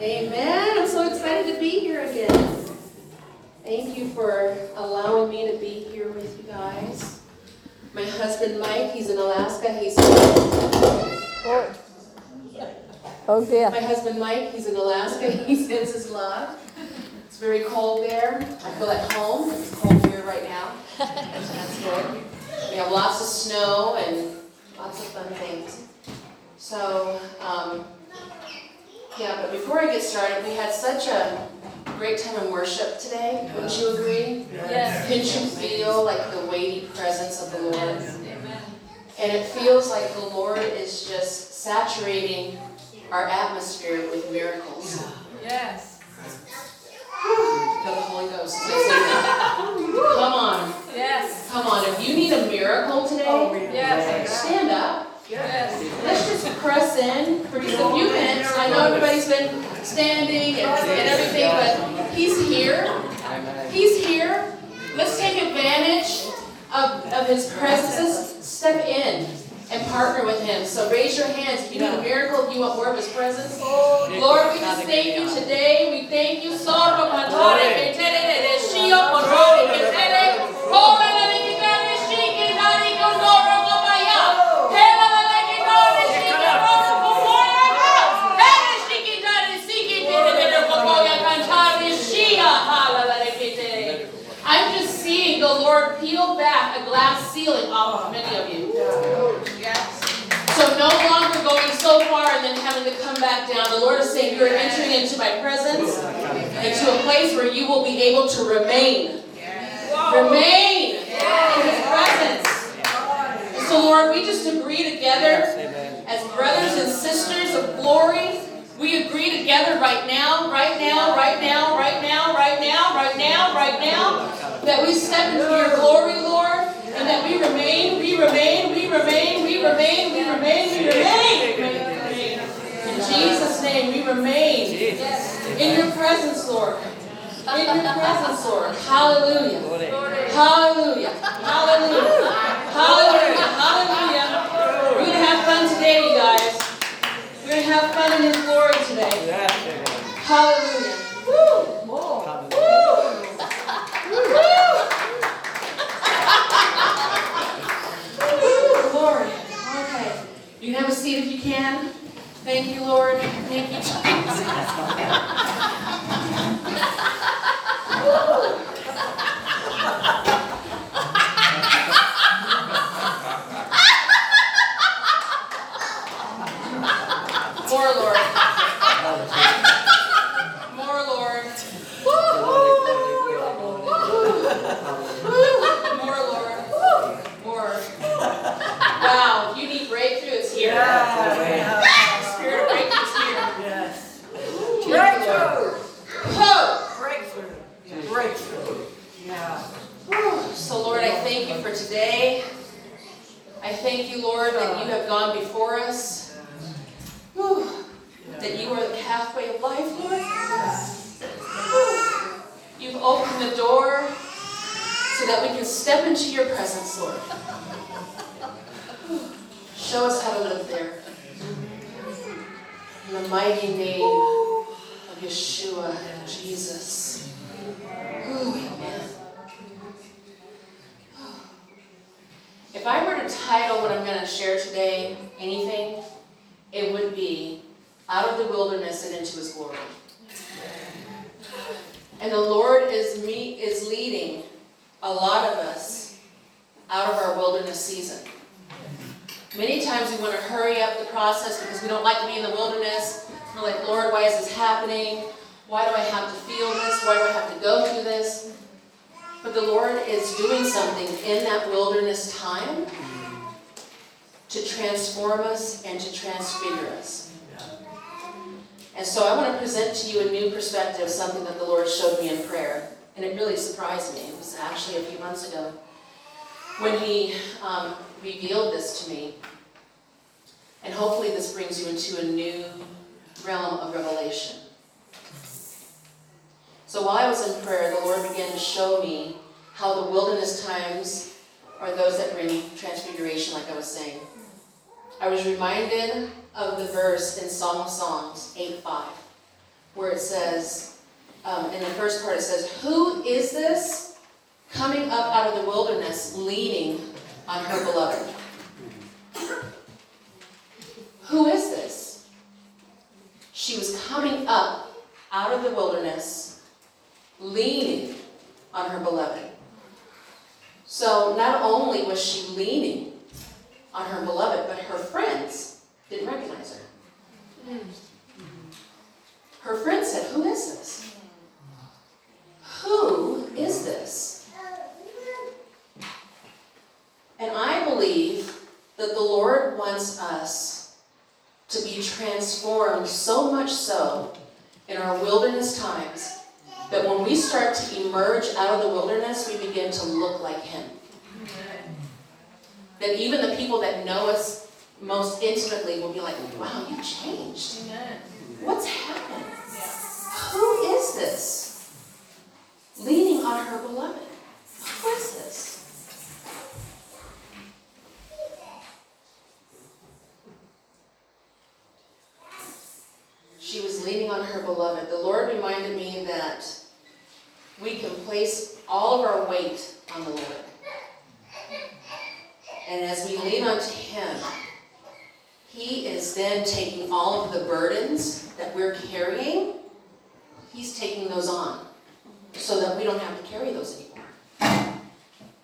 Amen. I'm so excited to be here again. Thank you for allowing me to be here with you guys. My husband Mike, he's in Alaska. He's Oh. Oh dear. my husband Mike, he's in Alaska. He sends his love. It's very cold there. I feel at home. It's cold here right now. That's good. We have lots of snow and lots of fun things. So, um, yeah, but before I get started, we had such a great time in worship today. Wouldn't you agree? Yes. Didn't you feel like the weighty presence of the Lord? And it feels like the Lord is just saturating our atmosphere with miracles. Yes. Feel the Holy Ghost as I say that. Come on, Yes. come on. If you need a miracle today, Yes. stand up. Yes. Let's just press in for just a few minutes. I know everybody's been standing and, and everything, but he's here. He's here. Let's take advantage of, of his presence. Let's step in and partner with him. So raise your hands. If you need a miracle, if you want more of his presence. Lord, we just thank you today. We thank you. Lord peel back a glass ceiling off of many of you. Yes. So no longer going so far and then having to come back down. The Lord is saying you're entering into my presence, into a place where you will be able to remain. Remain in His presence. And so Lord, we just agree together as brothers and sisters of glory. We agree together right now, right now, right now, right now, right now, right now, right now, that we step into your glory, Lord, and that we remain, we remain, we remain, we remain, we remain, we remain. In Jesus' name, we remain in your presence, Lord. In your presence, Lord. Hallelujah. Hallelujah. Hallelujah. Hallelujah. Hallelujah. We're going to have fun today, you guys. We're going to have fun in His glory today. Hallelujah. Woo. Woo. Woo. Glory. Okay. You can have a seat if you can. Thank you, Lord. Thank you, Jesus. More, Lord. More, Lord. More, Lord. More. Wow, you need breakthrough, it's here. Spirit of breakthrough is here. Thank you, Lord. Ho! Breakthrough. Yeah. Whew. So, Lord, I thank you for today. I thank you, Lord, that you have gone before us. Whew. That you are the pathway of life, Lord. Whew. You've opened the door so that we can step into your presence, Lord. Whew. Show us how to live there. In the mighty name of Yeshua, Jesus. Whew, Amen. If I were to title what I'm going to share today anything, it would be Out of the Wilderness and Into His Glory. And the Lord is me is leading a lot of us out of our wilderness season. Many times we want to hurry up the process because we don't like to be in the wilderness. We're like, Lord, why is this happening? Why do I have to feel this? Why do I have to go through this? But the Lord is doing something in that wilderness time to transform us and to transfigure us. And so I want to present to you a new perspective, something that the Lord showed me in prayer. And it really surprised me. It was actually a few months ago when He um, revealed this to me. And hopefully, this brings you into a new realm of revelation. So while I was in prayer, the Lord began to show me how the wilderness times are those that bring transfiguration, like I was saying. I was reminded of the verse in Song of Songs 8 5. where it says, um, in the first part, it says, Who is this coming up out of the wilderness, leaning on her beloved? Who is this? She was coming up out of the wilderness, leaning on her beloved. So not only was she leaning on her beloved, but her friends didn't recognize her. Her friends said, Who is this? Who is this? And I believe that the Lord wants us to be transformed so much so in our wilderness times that when we start to emerge out of the wilderness, we begin to look like Him. That even the people that know us most intimately will be like, wow, you changed. Amen. What's happened? Who is this? Leaning on her beloved. Who is this? She was leaning on her beloved. The Lord reminded me that we can place all of our weight on the Lord. And as we lean onto Him, He is then taking all of the burdens that we're carrying He's taking those on so that we don't have to carry those anymore.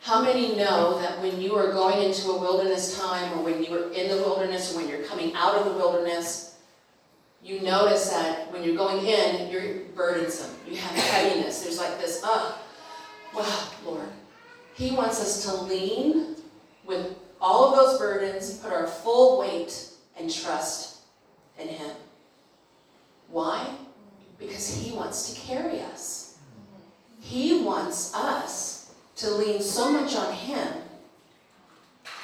How many know that when you are going into a wilderness time or when you are in the wilderness or when you're coming out of the wilderness, you notice that when you're going in, you're burdensome. You have heaviness. There's like this, ah, wow, Lord. He wants us to lean with all of those burdens, put our full weight and trust in Him. Why? Because He wants to carry us. He wants us to lean so much on Him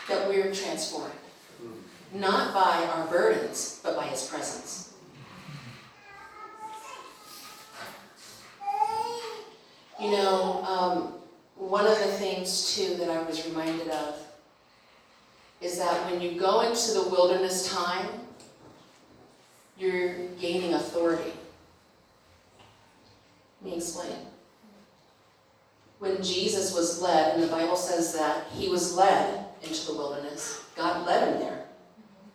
that we're transformed. Not by our burdens, but by His presence. You know, um, one of the things too that I was reminded of is that when you go into the wilderness time, you're gaining authority. Let me explain. When Jesus was led, and the Bible says that he was led into the wilderness, God led him there.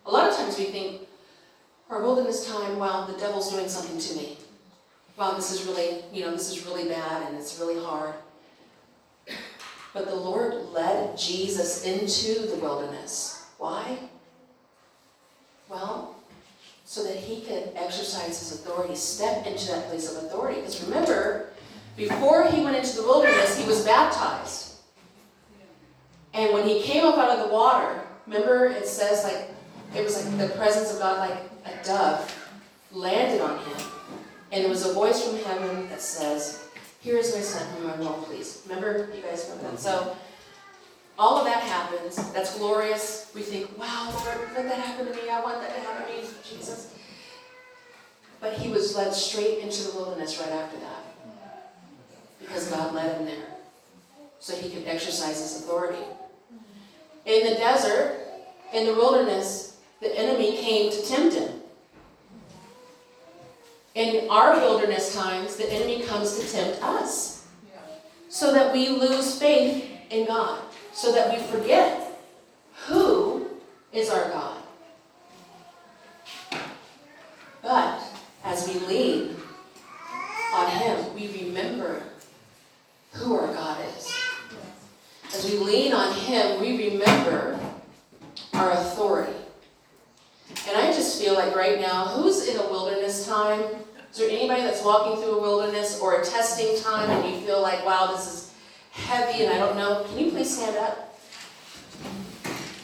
A lot of times we think, our wilderness time, wow, the devil's doing something to me. Wow, this is really, you know, this is really bad and it's really hard. But the Lord led Jesus into the wilderness. Why? Well, so that he could exercise his authority, step into that place of authority. Because remember, before he went into the wilderness, he was baptized. And when he came up out of the water, remember it says like it was like the presence of God, like a dove, landed on him. And there was a voice from heaven that says, Here is my son whom I well pleased. Remember, you guys remember that? So all of that happens. That's glorious. We think, wow, Lord, let that happen to me. I want that to happen to me, Jesus. But he was led straight into the wilderness right after that. Because God led him there. So he could exercise his authority. In the desert, in the wilderness, the enemy came to tempt him. In our wilderness times, the enemy comes to tempt us. So that we lose faith in God so that we forget who is our God. But as we lean on Him, we remember who our God is. As we lean on Him, we remember our authority. And I just feel like right now, who's in a wilderness time? Is there anybody that's walking through a wilderness or a testing time and you feel like, wow, this is heavy and I don't know, can you please stand up?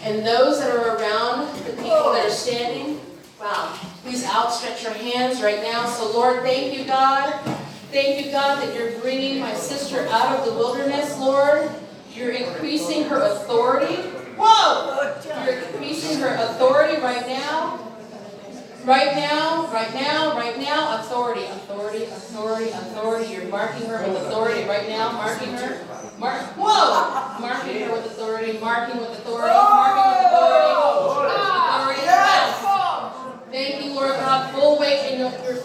And those that are around the people that are standing, wow, please outstretch your hands right now. So, Lord, thank you, God. Thank you, God, that you're bringing my sister out of the wilderness, Lord. You're increasing her authority. Whoa! You're increasing her authority right now. Right now, right now, right now, authority, authority, authority, authority. You're marking her with authority right now, marking her. Mark, whoa! Marking her with authority, marking with authority, marking with authority. Authority as well. Thank you, Lord God,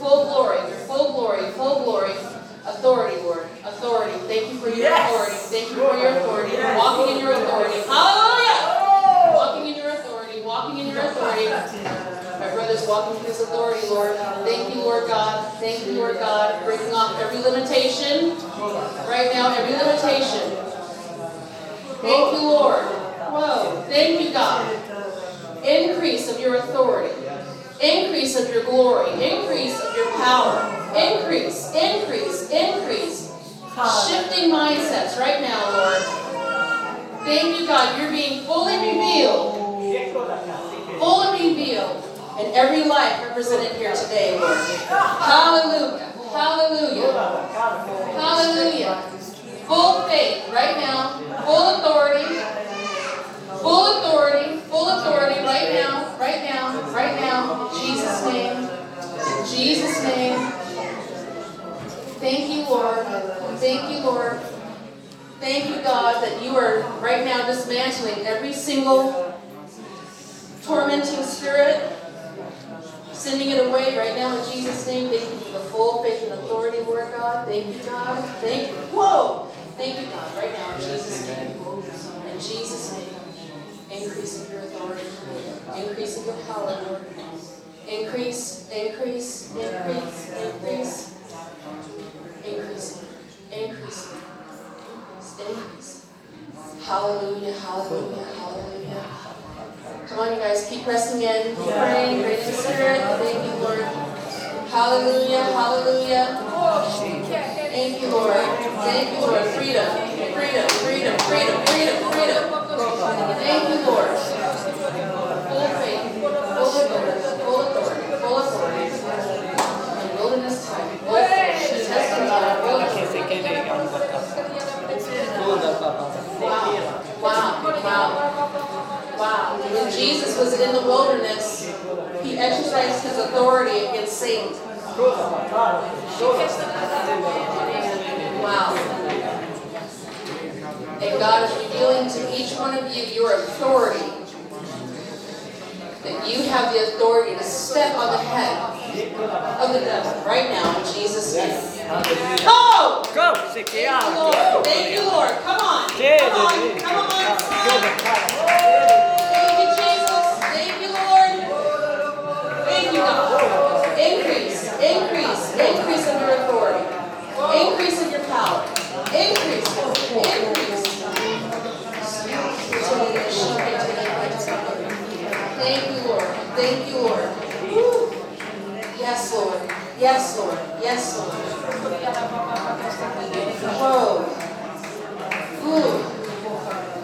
full weight in your, your full glory, your full full glory, full glory. Authority, Lord, authority. Thank you for your Yes. authority. Thank you for your authority. Yes. Walking in your authority. Hallelujah! Oh! Walking in your authority, walking in your authority. My brother's walking in his authority, Lord. Thank you, Lord God. Thank you, Lord God. Breaking off every limitation. Right now, every limitation. Thank you, Lord. Whoa. Thank you, God. Increase of your authority. Increase of your glory. Increase of your power. Increase, increase, increase. Shifting mindsets right now, Lord. Thank you, God. You're being fully revealed. Fully revealed in every life represented here today, Lord. Hallelujah. Hallelujah. Hallelujah. Full faith right now. Full authority. Full authority. Full authority Jesus' name. Thank you, Lord. Thank you, Lord. Thank you, God, that you are right now dismantling every single tormenting spirit, sending it away right now in Jesus' name. Thank you for the full faith and authority, Lord God. Thank you, God. Thank you. Whoa! Thank you, God, right now in Jesus' name. In Jesus' name. Increase of your authority. Increase of your power, Lord. Increase, increase, increase, increase. Increase, increase, increase. increase. Hallelujah, hallelujah, hallelujah. Come on, you guys, keep pressing in, keep praying, pray in Spirit. Thank you, Lord. Hallelujah, hallelujah. Thank you, Lord. Thank you, Lord. Freedom, freedom, freedom, freedom, freedom, freedom. Thank you, Lord. Full faith, full authority, full authority, full authority. In wilderness time, full authority. Testimony, full Wow, wow, When Jesus was in the wilderness, he exercised his authority against Satan. Wow. And God is revealing to each one of you your authority. That you have the authority to step on the head of the devil right now in Jesus' name. Oh! Go! Go, Thank you, Lord. Thank you, Lord. Come on. Come on. Come on. Thank you, Jesus. Thank you, Lord. Thank you, God. Increase, increase, increase of your authority. Increase of your power. Increase, increase. Thank you, Lord. Thank you, Lord. Woo. Yes, Lord. Yes, Lord. Yes, Lord. Whoa. Ooh.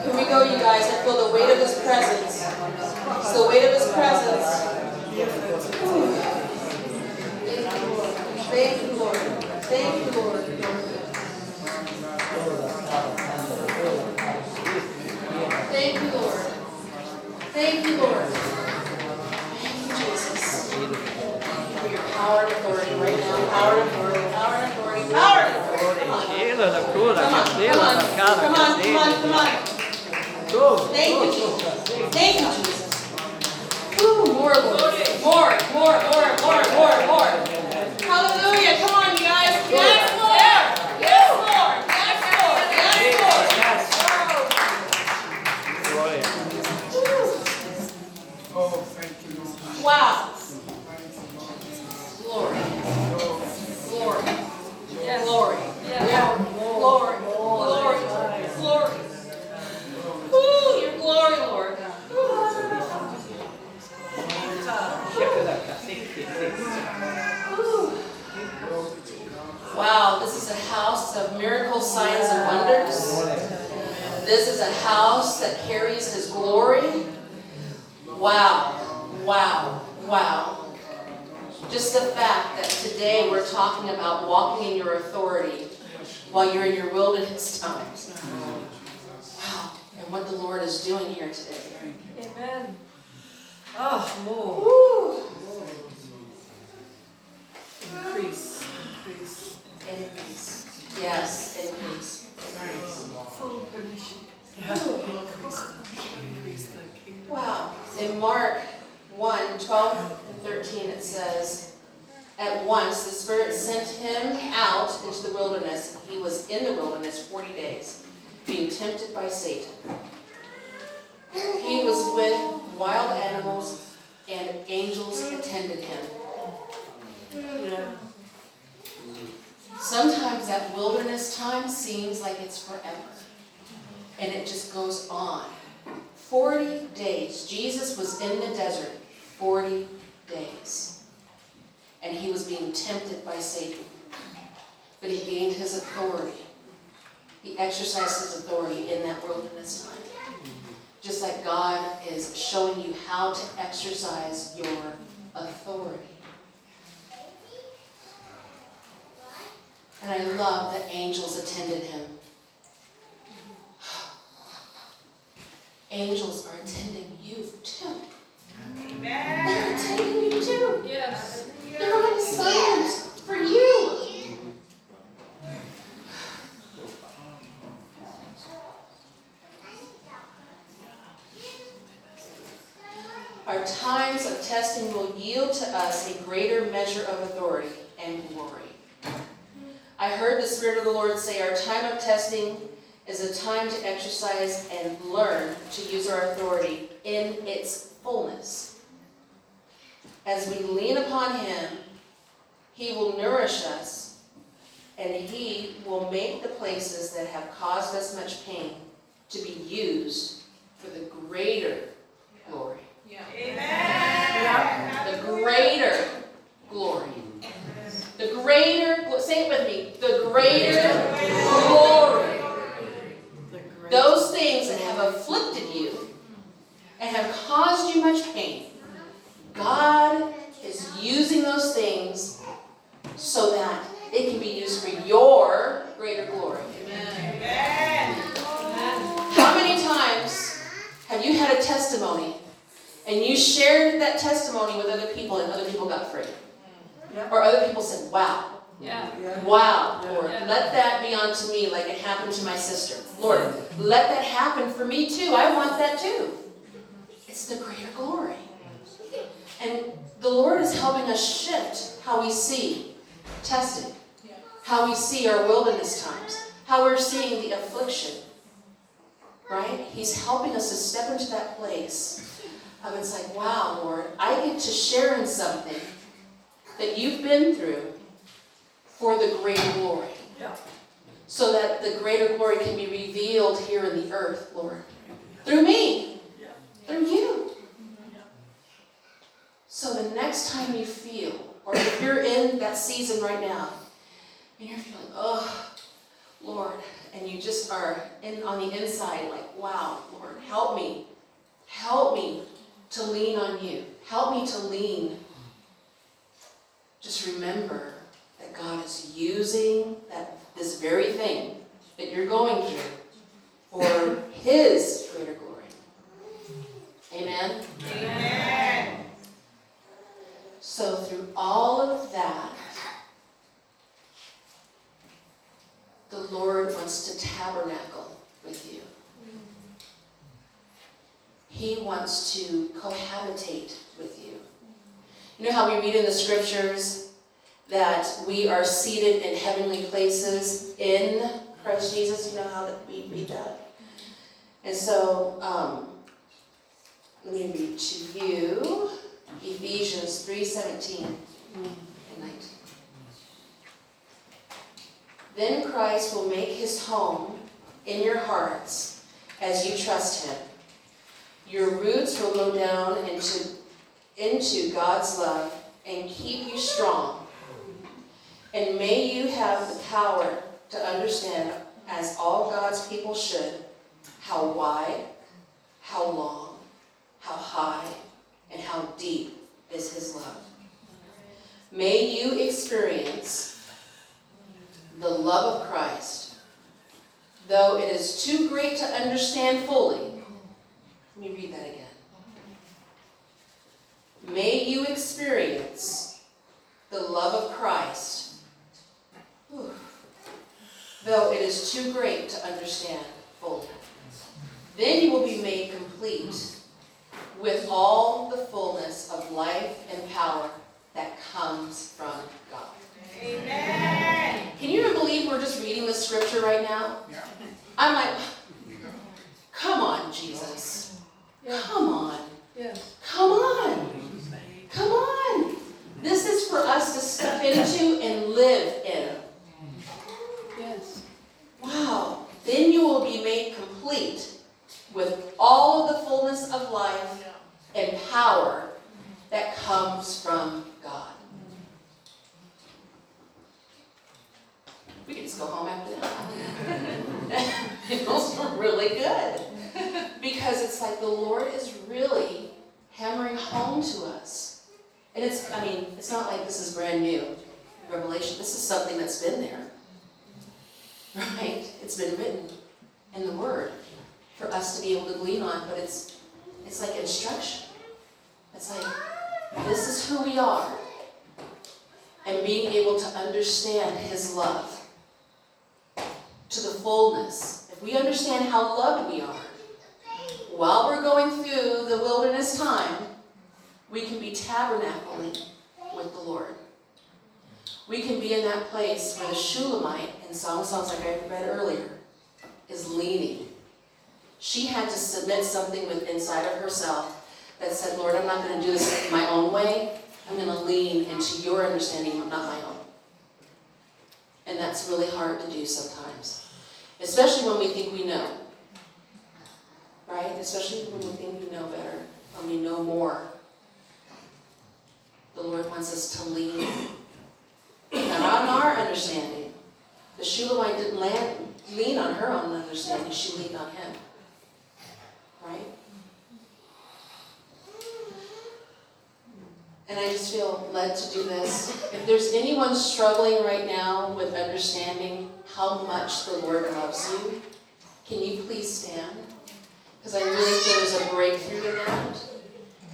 Here we go, you guys. I feel the weight of His presence. It's the weight of His presence. Ooh. Thank you, Lord. Thank you, Lord. Thank you, Lord. Thank you, Lord. Thank you, Lord. Thank you, Jesus. For your power and authority right now. Power and authority. Power and authority. Power and authority. Come on. Cielo, la coda, Come on, come on, come on, come on, come on. Thank you, Jesus. Thank you, Jesus. Ooh, more, Lord. More, more, more, more, more. Hallelujah. Come on, you guys. Yes, Lord. Yes, Lord. Yes, Lord. Yes, Lord. Wow. Glory. Glory. Glory. Yeah. Glory. Glory. Glory. Ooh, your glory, Lord. Ooh. Wow, this is a house of miracles, signs, and wonders. This is a house that carries His glory. Wow, wow, wow. Just the fact that today we're talking about walking in your authority while you're in your wilderness times. Wow, and what the Lord is doing here today. Amen. Oh, Woo. increase, increase. Increase. Yes, increase. Full permission. Increase the kingdom. Wow. In Mark 1 12 and 13, it says, at once the Spirit sent him out into the wilderness. He was in the wilderness 40 days, being tempted by Satan. He was with wild animals, and angels attended him. Yeah. Sometimes that wilderness time seems like it's forever. And it just goes on. 40 days. Jesus was in the desert 40 days. And he was being tempted by Satan. But he gained his authority. He exercised his authority in that wilderness time. Just like God is showing you how to exercise your authority. And I love that angels attended him. Angels are attending you too. They're attending you too. Yes. They're on assignment for you. Our times of testing will yield to us a greater measure of authority and glory. I heard the Spirit of the Lord say, Our time of testing is a time to exercise and learn to use our authority in its fullness. As we lean upon Him, He will nourish us, and He will make the places that have caused us much pain to be used for the greater glory. Yeah. The greater glory. The greater, gl- say it with me, the greater glory. The great. Those things that have afflicted you and have caused you much pain, God is using those things so that it can be used for your greater glory. How many times have you had a testimony and you shared that testimony with other people and other people got free? Yeah. Or other people said, wow, Yeah. Yeah. Wow, Lord, Yeah. let that be unto me like it happened to my sister. Lord, let that happen for me too. I want that too. It's the greater glory. And the Lord is helping us shift how we see testing, how we see our wilderness times, how we're seeing the affliction. Right? He's helping us to step into that place of it's like, wow, Lord, I get to share in something that you've been through for the greater glory. Yeah. So that the greater glory can be revealed here in the earth, Lord. Through me. Through you. So the next time you feel, or if you're in that season right now, and you're feeling, oh, Lord, and you just are in on the inside, like, wow, Lord, help me. Help me to lean on you. Help me to lean. Just remember that God is using very thing that you're going through for His greater glory. Amen. So through all of that, the Lord wants to tabernacle with you. He wants to cohabitate with you. You know how we read in the scriptures that we are seated in heavenly places in Christ Jesus? You know how that we read that? And so, um, let me read to you Ephesians 3 17 and 19. Then Christ will make his home in your hearts as you trust him. Your roots will go down into, into God's love and keep you strong. And may you have the power to understand, as all God's people should, how wide, how long, how high, and how deep is his love. May you experience the love of Christ, though it is too great to understand fully. Let me read that again. May you experience the love of Christ, whew, though it is too great to understand fully. Then you will be made complete with all the fullness of life and power that comes from God. Amen. Can you even believe we're just reading this scripture right now? I'm like, come on, Jesus. Come on. Yes. Come on. Come on. This is for us to step into and live in. Yes. Wow. Then you will be made complete with all of the fullness of life and power that comes from God. We can just go home after that. it feels really good. Because it's like the Lord is really hammering home to us. And it's, I mean, it's not like this is brand new revelation. This is something that's been there. Right? It's been written in the Word for us to be able to glean on, but it's it's like instruction. It's like this is who we are. And being able to understand His love to the fullness. If we understand how loved we are, while we're going through the wilderness time, we can be tabernacling with the Lord. We can be in that place where the Shulamite, in Song of Songs, like I read earlier, is leaning. She had to submit something with inside of herself that said, Lord, I'm not going to do this my own way. I'm going to lean into your understanding, not my own. And that's really hard to do sometimes, especially when we think we know. Right? Especially when we think we know better, when we know more. The Lord wants us to lean not on our understanding. The Shulamite didn't land, lean on her own understanding, she leaned on him. Right? And I just feel led to do this. If there's anyone struggling right now with understanding how much the Lord loves you, can you please stand? Because I really feel there's a breakthrough in that.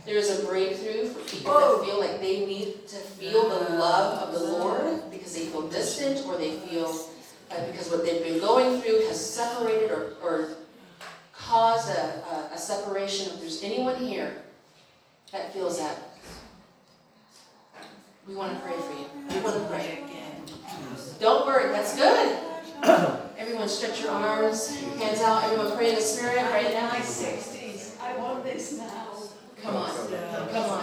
There's a breakthrough for people that feel like they need to feel the love of the Lord because they feel distant or they feel uh, because what they've been going through has separated or, or caused a, a, a separation. If there's anyone here that feels that, we want to pray for you. We want to pray. Don't worry, that's good. Everyone stretch your arms, hands out. Everyone pray in the spirit right now. sixties, I want this now. Come on, come on.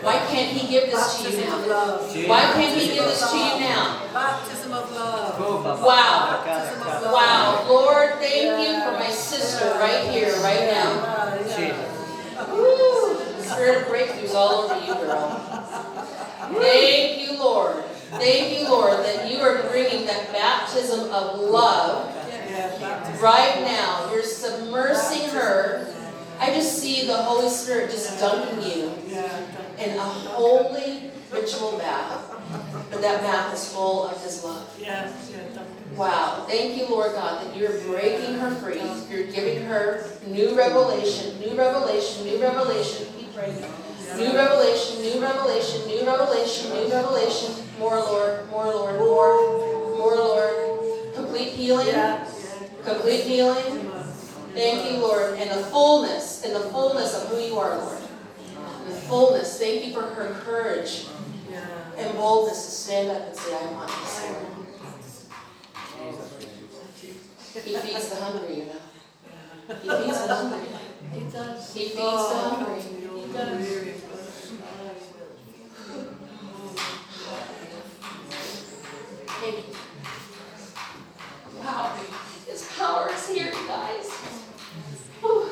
Why can't he give this to you now? Why can't he give this to you now? Baptism of love. Wow. Baptism of love. Wow, Lord, thank you right here, right now. Yeah. Spirit of breakthroughs all over you, girl. Thank you, Lord. Thank you, Lord, that you are bringing that baptism of love right now. You're submersing her. I just see the Holy Spirit just dunking you in a holy ritual bath. But that bath is full of His love. Wow. Thank you, Lord God, that you're breaking her free. You're giving her new revelation, new revelation, new revelation. Keep praying. New revelation, new revelation, new revelation, new revelation. More, Lord, more, Lord, more, more, Lord. Complete healing, complete healing. Thank you, Lord, and the fullness, and the fullness of who you are, Lord. The fullness. Thank you for her courage and boldness to stand up and say, I want this, Lord. He feeds the hungry, you know. He feeds the hungry. He does. He feeds the hungry. He does. Thank you. Wow, His power is here, you guys. Whew.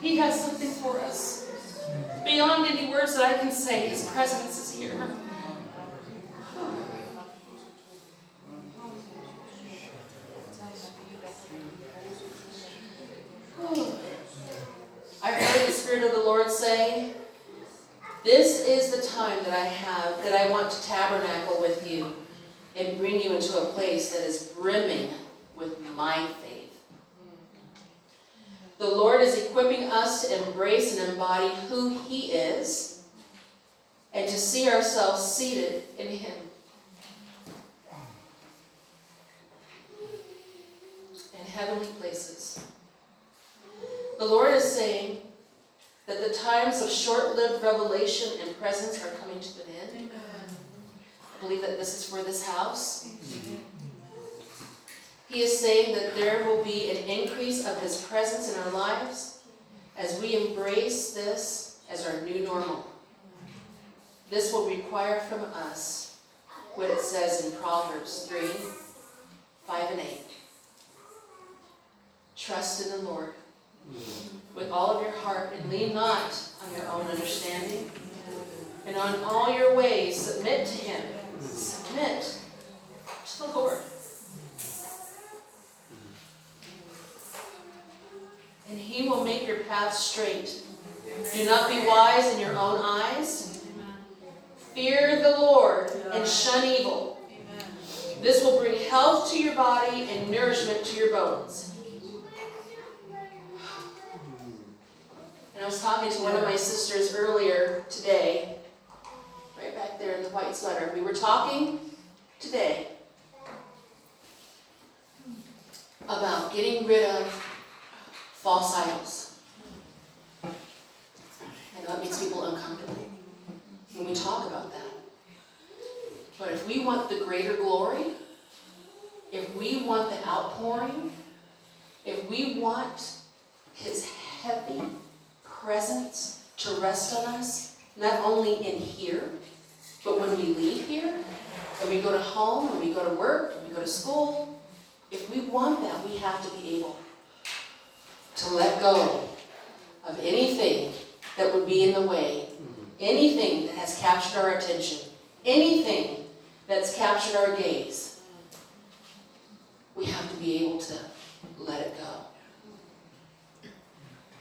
He has something for us. Beyond any words that I can say, His presence is here. I heard the Spirit of the Lord say, This is the time that I have, that I want to tabernacle with you and bring you into a place that is brimming with my faith. The Lord is equipping us to embrace and embody who He is and to see ourselves seated in Him. In heavenly places. The Lord is saying, that the times of short-lived revelation and presence are coming to an end. I believe that this is for this house. He is saying that there will be an increase of His presence in our lives as we embrace this as our new normal. This will require from us what it says in Proverbs 3 5 and 8. Trust in the Lord with all of your heart and lean not on your own understanding. And on all your ways, submit to Him. Submit to the Lord. And He will make your path straight. Do not be wise in your own eyes. Fear the Lord and shun evil. This will bring health to your body and nourishment to your bones. I was talking to one of my sisters earlier today, right back there in the white sweater. We were talking today about getting rid of false idols. I know that makes people uncomfortable when we talk about that. But if we want the greater glory, if we want the outpouring, if we want His heavy presence to rest on us, not only in here, but when we leave here, when we go to home, when we go to work, when we go to school, if we want that, we have to be able to let go of anything that would be in the way, anything that has captured our attention, anything that's captured our gaze. We have to be able to let it go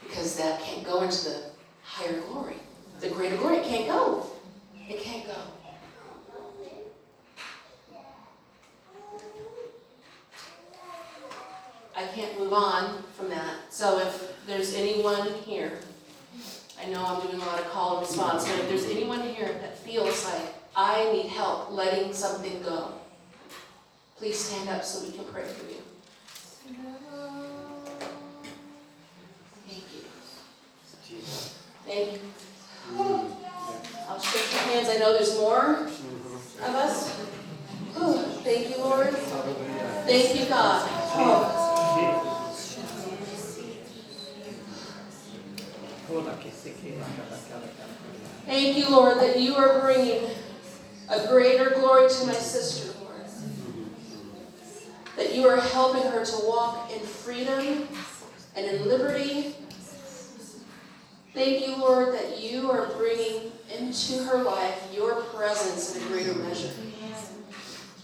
because that can't go into the higher glory. The greater glory, it can't go. It can't go. I can't move on from that. So if there's anyone here, I know I'm doing a lot of call and response, but if there's anyone here that feels like I need help letting something go, please stand up so we can pray for you. Thank you. I'll shake your hands. I know there's more of us. Thank you, Lord. Thank you, God. Thank you, Lord, that you are bringing a greater glory to my sister, Lord. That you are helping her to walk in freedom and in liberty. Thank you, Lord, that you are bringing into her life your presence in a greater measure,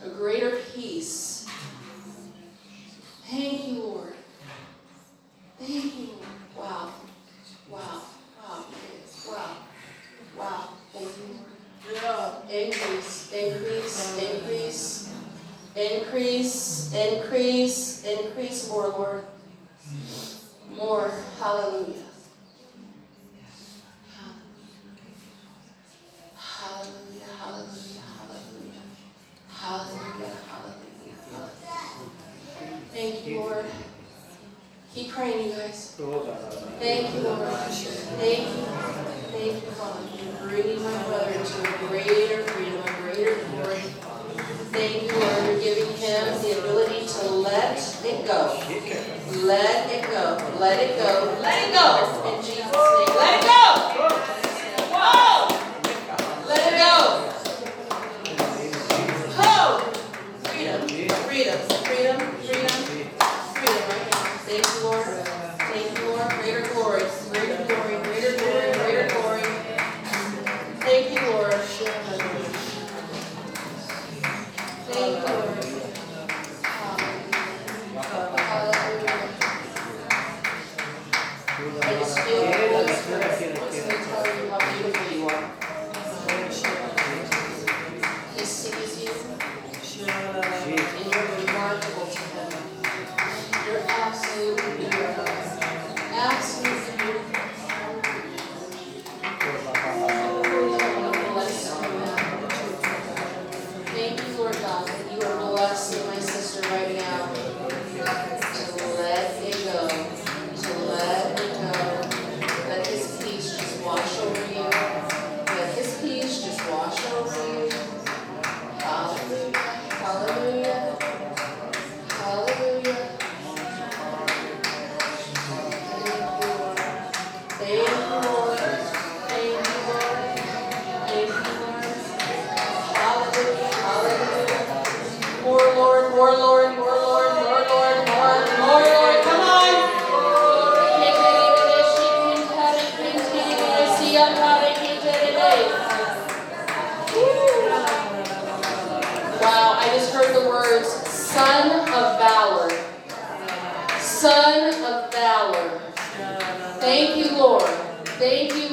a greater peace. Thank you, Lord. Thank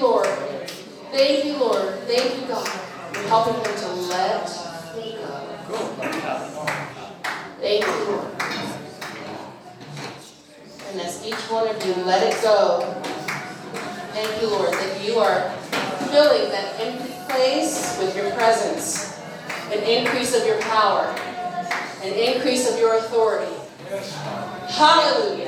Lord. Thank you, Lord. Thank you, God. for helping him to let go. Thank you, Lord. And as each one of you let it go, thank you, Lord, that you are filling that empty place with your presence, an increase of your power, an increase of your authority. Hallelujah.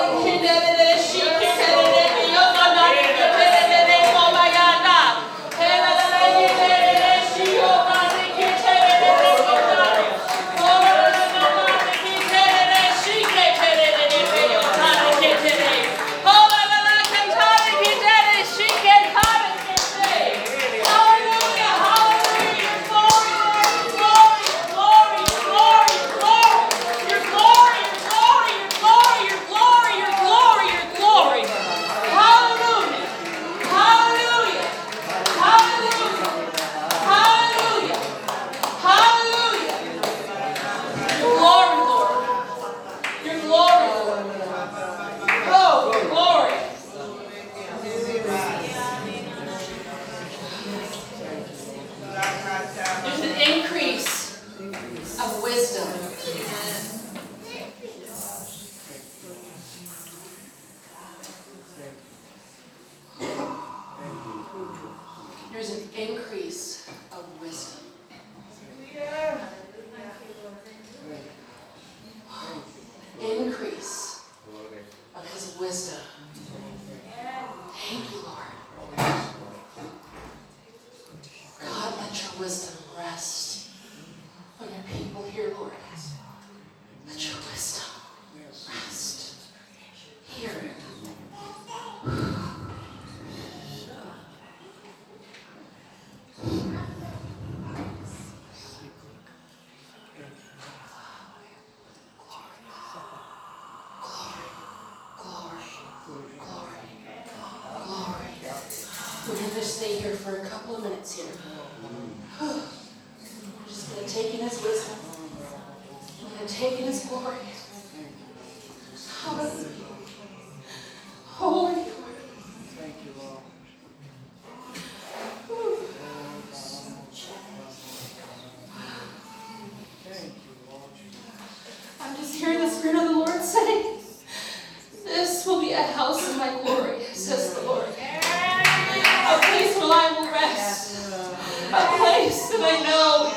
place that I know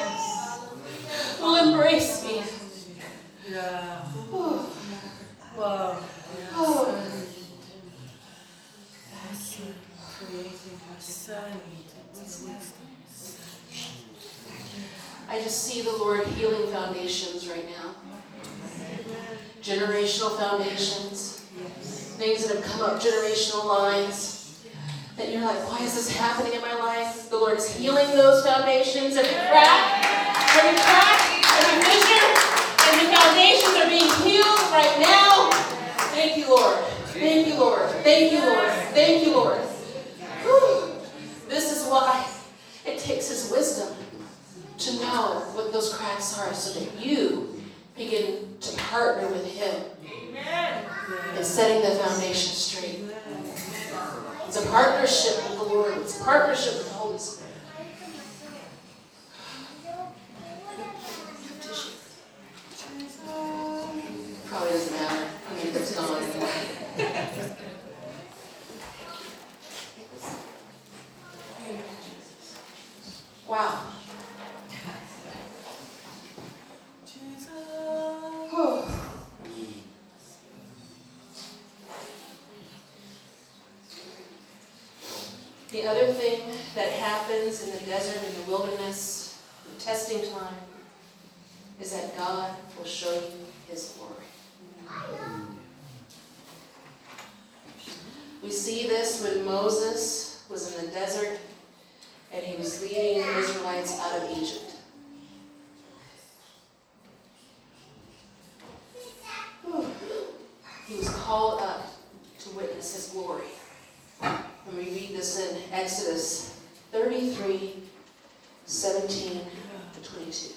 will embrace me. Yeah. Wow. oh. I just see the Lord healing foundations right now. Generational foundations. Things that have come up, generational lines. That you're like, why is this happening in my life? The Lord is healing those foundations. Every crack, every crack, every fissure, and the foundations are being healed right now. Thank you, Lord. Thank you, Lord. Thank you, Lord. Thank you, Lord. Whew. This is why it takes His wisdom to know what those cracks are so that you begin to partner with Him in setting the foundation straight. It's a partnership with the Lord, it's a partnership with the Holy Spirit. Probably doesn't matter. I mean, it's gone. Wow. The other thing that happens in the desert, in the wilderness, the testing time, is that God will show you His glory. We see this when Moses was in the desert and he was leading the Israelites out of Egypt. He was called up to witness his glory. We read this in Exodus 33 17 to 22.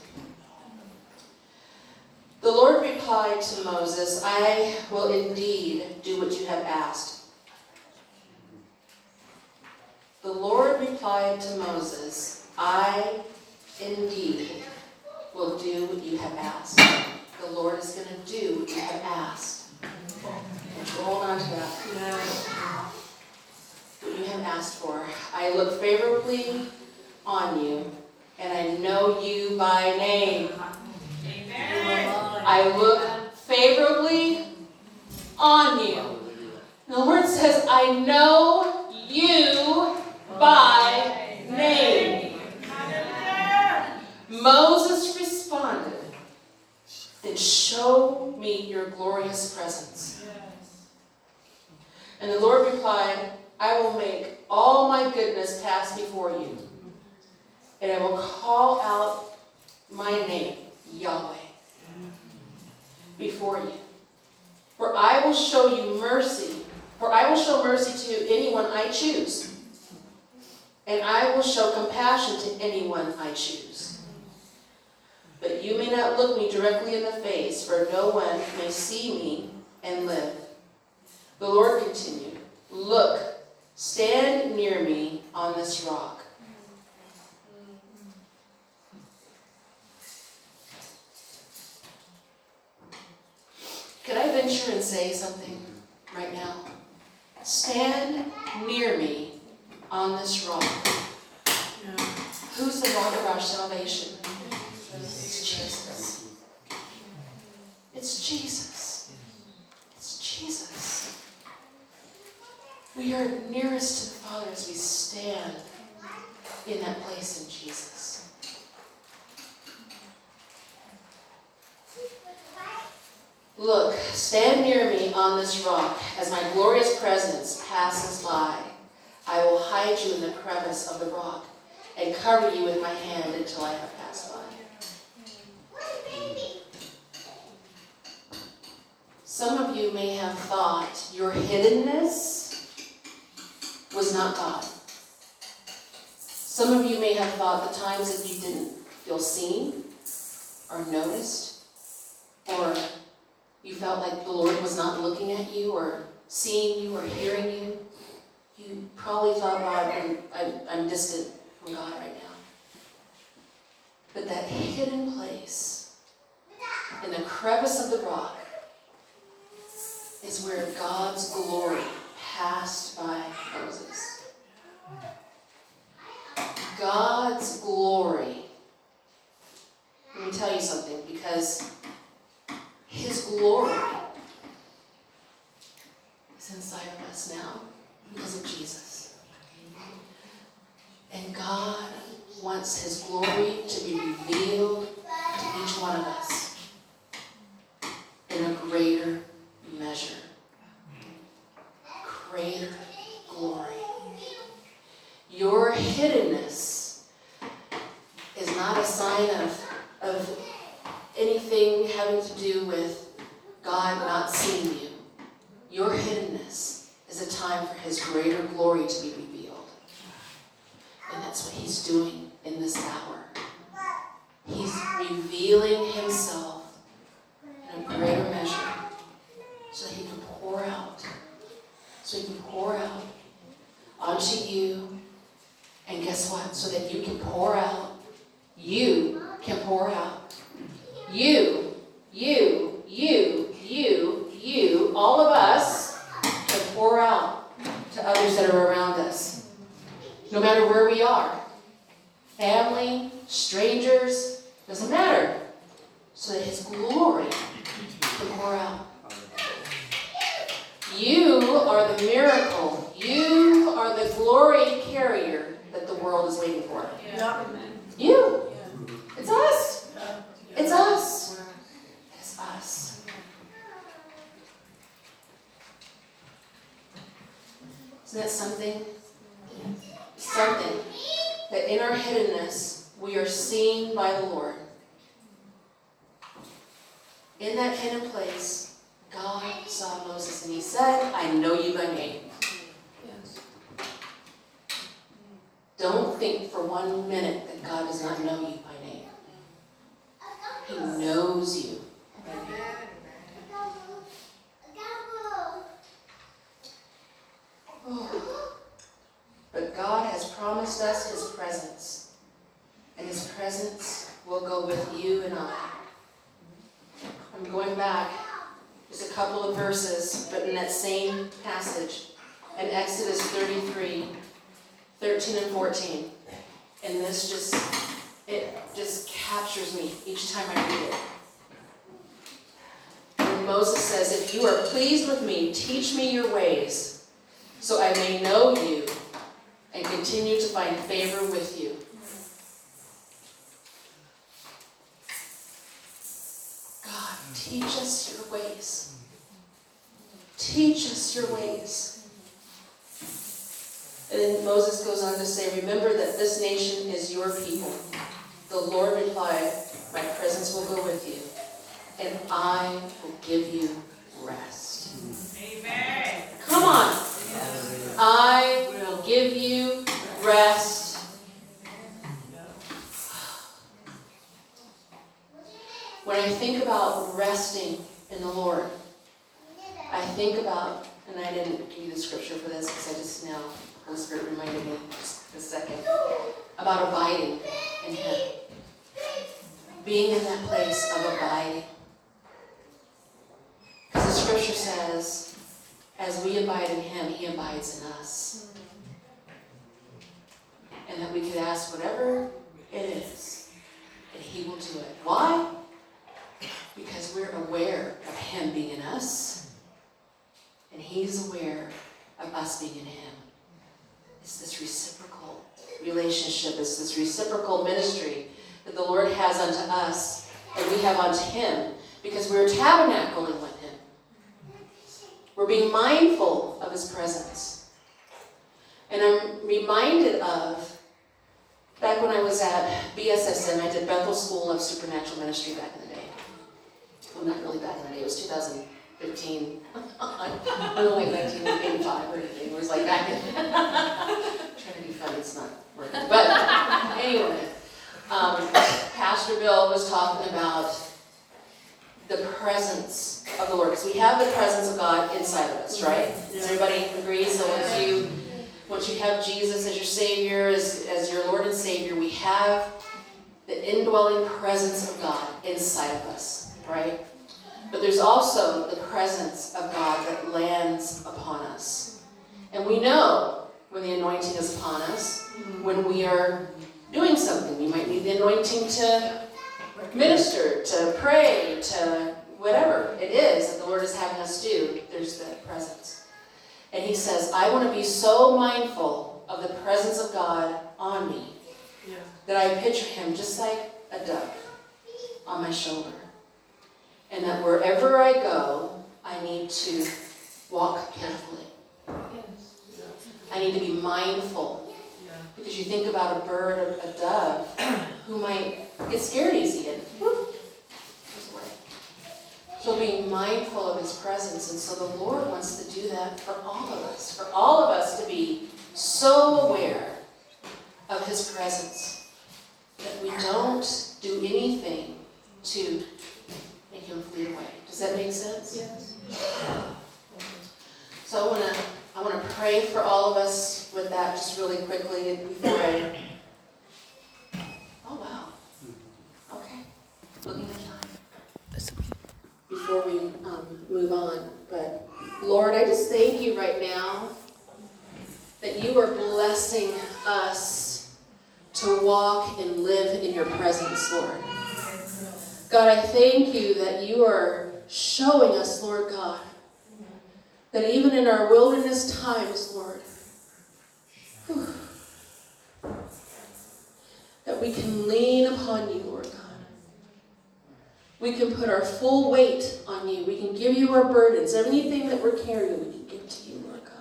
The Lord replied to Moses, I will indeed do what you have asked. The Lord replied to Moses, I indeed will do what you have asked. The Lord is going to do what you have asked. Hold on to that. You have asked for. I look favorably on you, and I know you by name. I look favorably on you. The Lord says, I know you by name. Moses responded, Then show me your glorious presence. And the Lord replied, I will make all my goodness pass before you, and I will call out my name, Yahweh before you. For I will show you mercy, for I will show mercy to anyone I choose. And I will show compassion to anyone I choose. But you may not look me directly in the face, for no one may see me and live. The Lord continued, Look, stand near me on this rock. Could I venture and say something right now? Stand near me on this rock. Who's the rock of our salvation? It's Jesus. It's Jesus. It's Jesus. We are nearest to the Father as we stand in that place in Jesus. Look, stand near me on this rock as my glorious presence passes by. I will hide you in the crevice of the rock and cover you with my hand until I have passed by. Some of you may have thought your hiddenness was not God. Some of you may have thought the times that you didn't feel seen or noticed, or you felt like the Lord was not looking at you or seeing you or hearing you. You probably thought, God, I'm, I'm, I'm distant from God right now. But that hidden place in the crevice of the rock is where God's glory passed by Moses. God's glory. Let me tell you something, because His glory is inside of us now because of Jesus. And God wants His glory to be revealed to each one of us in a greater measure. Greater glory. Your hiddenness is not a sign of, of anything having to do with God not seeing you. Your hiddenness is a time for His greater glory to be revealed. And that's what He's doing in this hour. He's revealing Himself in a greater measure so He can pour out. So He can pour out onto you. And guess what? So that you can pour out. You can pour out. You, you, you, you, you, all of us can pour out to others that are around us. No matter where we are. Family, strangers, doesn't matter. So that His glory can pour out. You are the miracle. You are the glory carrier the world is waiting for. Yeah. You. It's us. Yeah. It's us. It's us. Isn't that something? Something that in our hiddenness, we are seen by the Lord. In that hidden place, God saw Moses and he said, I know you by name. Don't think for one minute that God does not know you by name. He knows you. But God has promised us His presence, and His presence will go with you and I. I'm going back just a couple of verses, but in that same passage, in Exodus 33, 13 and 14. And this just, it just captures me each time I read it. When Moses says, If you are pleased with me, teach me your ways, so I may know you and continue to find favor with you. God, teach us your ways. Teach us your ways. And then Moses goes on to say, Remember that this nation is your people. The Lord replied, My presence will go with you, and I will give you rest. Amen. Come on. I will give you rest. When I think about resting in the Lord, I think about, and I didn't give you the scripture for this because I just now, Holy Spirit reminded me just a second, about abiding in Him. Being in that place of abiding. Because the scripture says, as we abide in Him, He abides in us. And that we could ask whatever it is, and He will do it. Why? Because we're aware of Him being in us, and He's aware of us being in Him. It's this reciprocal relationship, it's this reciprocal ministry that the Lord has unto us, and we have unto Him, because we're tabernacling with Him. We're being mindful of His presence. And I'm reminded of back when I was at BSSM, I did Bethel School of Supernatural Ministry back in the day. Well, not really back in the day, it was 2015. I don't like 1985 or anything, it was like back in. Trying to be funny, it's not working. But anyway, um, Pastor Bill was talking about the presence of the Lord, because we have the presence of God inside of us, right? Does everybody agree? So once you, once you have Jesus as your Savior, as, as your Lord and Savior, we have the indwelling presence of God inside of us, right? But there's also the presence of God that lands upon us. And we know when the anointing is upon us, when we are doing something. You might need the anointing to minister, to pray, to whatever it is that the Lord is having us do, there's the presence. And he says, I want to be so mindful of the presence of God on me Yeah. that I picture him just like a dove on my shoulder. And that wherever I go, I need to walk carefully. I need to be mindful because you think about a bird, a, a dove, who might get scared easy and whoop. So being mindful of his presence, and so the Lord wants to do that for all of us, for all of us to be so aware of his presence that we don't do anything to make him flee away. Does that make sense? Yes. So I want to I want to pray for all of us with that just really quickly before I. Oh wow. Okay. Looking at time. Before we um, move on, but Lord, I just thank you right now that you are blessing us to walk and live in your presence, Lord. God, I thank you that you are showing us, Lord God, that even in our wilderness times, Lord, that we can lean upon you, Lord God. We can put our full weight on you. We can give you our burdens. Anything that we're carrying, we can give to you, Lord God.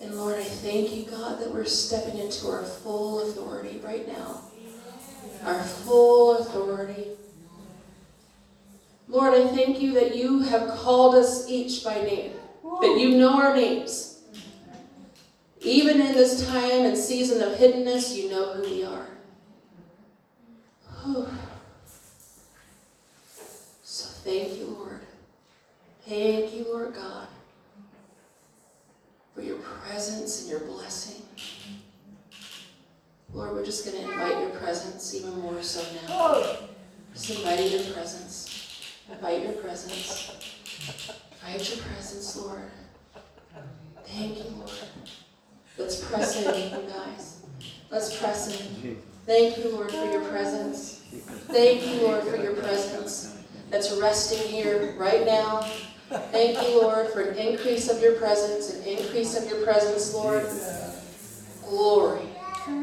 And Lord, I thank you, God, that we're stepping into our full authority right now. Our full authority. Lord, I thank you that you have called us each by name, that you know our names. Even in this time and season of hiddenness, you know who we are. So thank you, Lord. Thank you, Lord God, for your presence and your blessing. Lord, we're just going to invite your presence even more so now. Just invite your presence. Invite your presence. Invite your presence, Lord. Thank you, Lord. Let's press in, you guys. Let's press in. Thank you, Lord, for your presence. Thank you, Lord, for your presence that's resting here right now. Thank you, Lord, for an increase of your presence, an increase of your presence, Lord. Glory.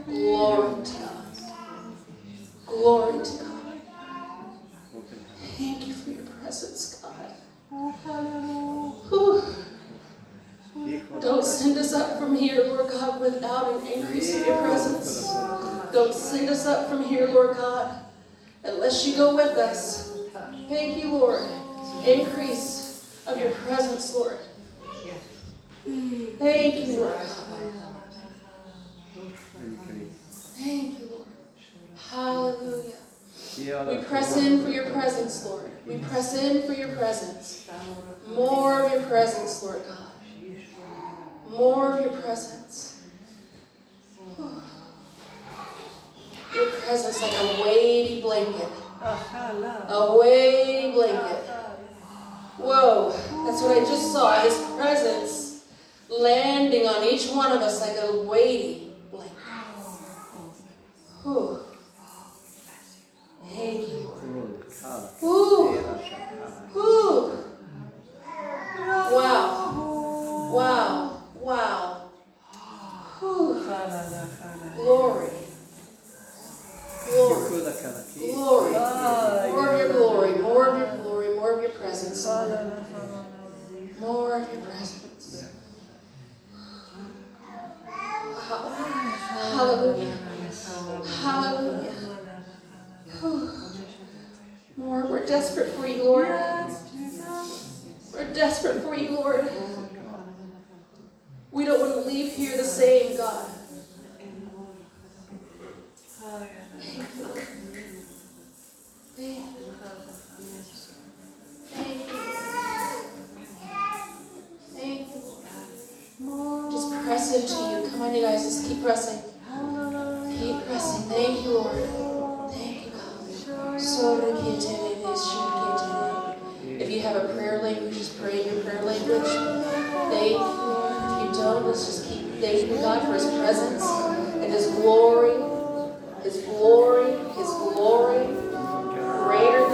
Glory to God. Glory to God. Presence, God. Whew. Don't send us up from here, Lord God, without an increase of your presence. Don't send us up from here, Lord God, unless you go with us. Thank you, Lord. Increase of your presence, Lord. Thank you, Lord. Thank you, Lord. Hallelujah. We press in for your presence, Lord. We press in for your presence. More of your presence, Lord God. More of your presence. Your presence like a weighty blanket. A weighty blanket. Whoa, that's what I just saw. His presence landing on each one of us like a weighty blanket. Whew. Thank you, Whew. Whew. Wow. Wow. Wow. Whew. Glory. Glory. Glory. More of your glory. More of your glory. More of your presence. More of your presence. Hallelujah. Hallelujah. More. We're desperate for you, Lord. We're desperate for you, Lord. We don't want to leave here the same, God. Just press into you. Come on, you guys. Just keep pressing. Keep pressing. Thank you, Lord. If you have a prayer language, just pray in your prayer language. Thank you, If you don't, let's just keep thanking God for His presence and His glory. His glory, His glory, greater